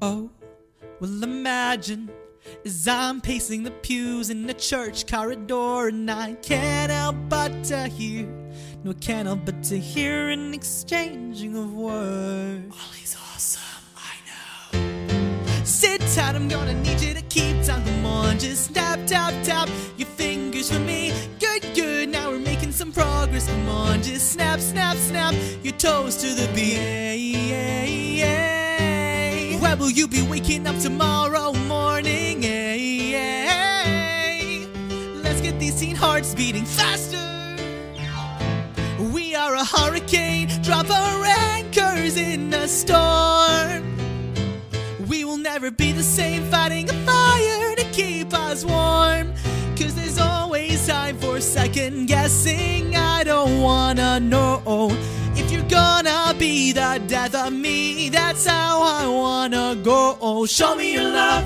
Oh, well, imagine as I'm pacing the pews in the church corridor, and I can't help but to hear, no, I can't help but to hear an exchanging of words. Ollie's awesome, I know. Sit tight, I'm gonna need you to keep time. Come on, just tap, tap, tap your fingers for me. Good, good, now we're making some progress. Come on, just snap, snap, snap your toes to the beat. Yeah, yeah, yeah. Will you be waking up tomorrow morning? Yeah, yeah. Let's get these teen hearts beating faster. We are a hurricane, drop our anchors in a storm. We will never be the same, fighting a fire to keep us warm. Cause there's always time for second guessing. I don't wanna know if you're gonna be the death of me. That's how I wanna go. Oh, show me your love.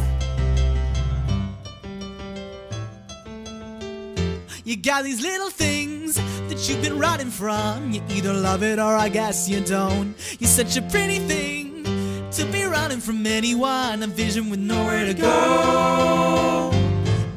You got these little things that you've been running from. You either love it or I guess you don't. You're such a pretty thing to be running from anyone. A vision with nowhere to go.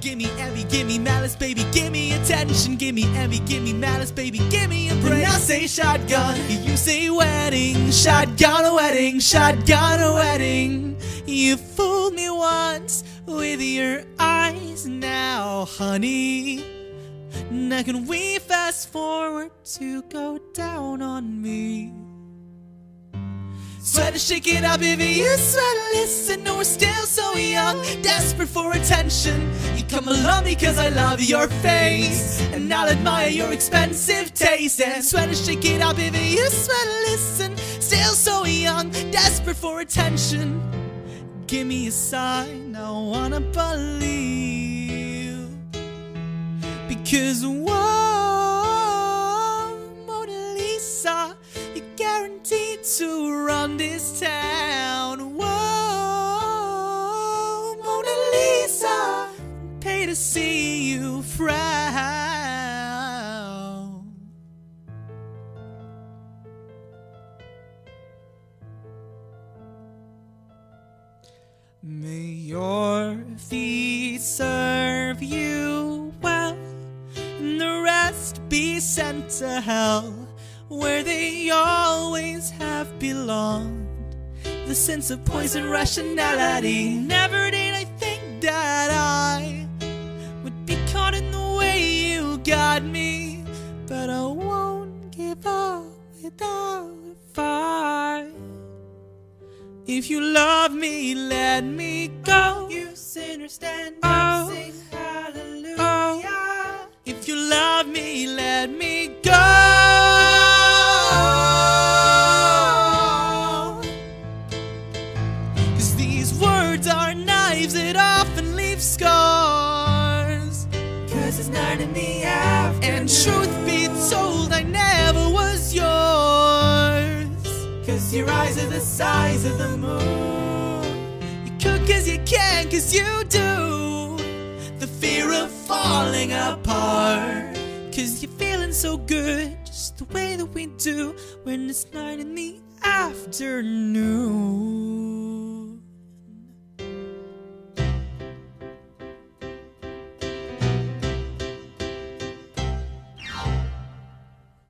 Gimme envy, gimme malice, baby, gimme attention. Gimme envy, gimme malice, baby, gimme embrace. And I say shotgun, you say wedding. Shotgun a wedding, shotgun a wedding. You fooled me once with your eyes now, honey. Now can we fast forward to go down on me? Sweat to shake it up if you sweat listen No, we're still so young Desperate for attention. You come along because I love your face And I'll admire your expensive taste. And sweat to shake it up if you sweat listen Still so young Desperate for attention. Give me a sign I wanna believe. Because whoa run this town. Whoa, Mona Lisa, pay to see you frown. May your feet serve you well, and the rest be sent to hell where they always have belonged. The sense of poison rationality. Never did I think that I would be caught in the way you got me, but I won't give up without a fight. If you love me, let me go. You sinner stand Oh. up, sing oh. hallelujah. If you love me, let me go. Knives that often leave scars. Cause it's night in the afternoon. And truth be told, I never was yours. Cause your eyes are the size of the moon. You cook cause you can, cause you do. The fear of falling apart. Cause you're feeling so good, just the way that we do when it's night in the afternoon.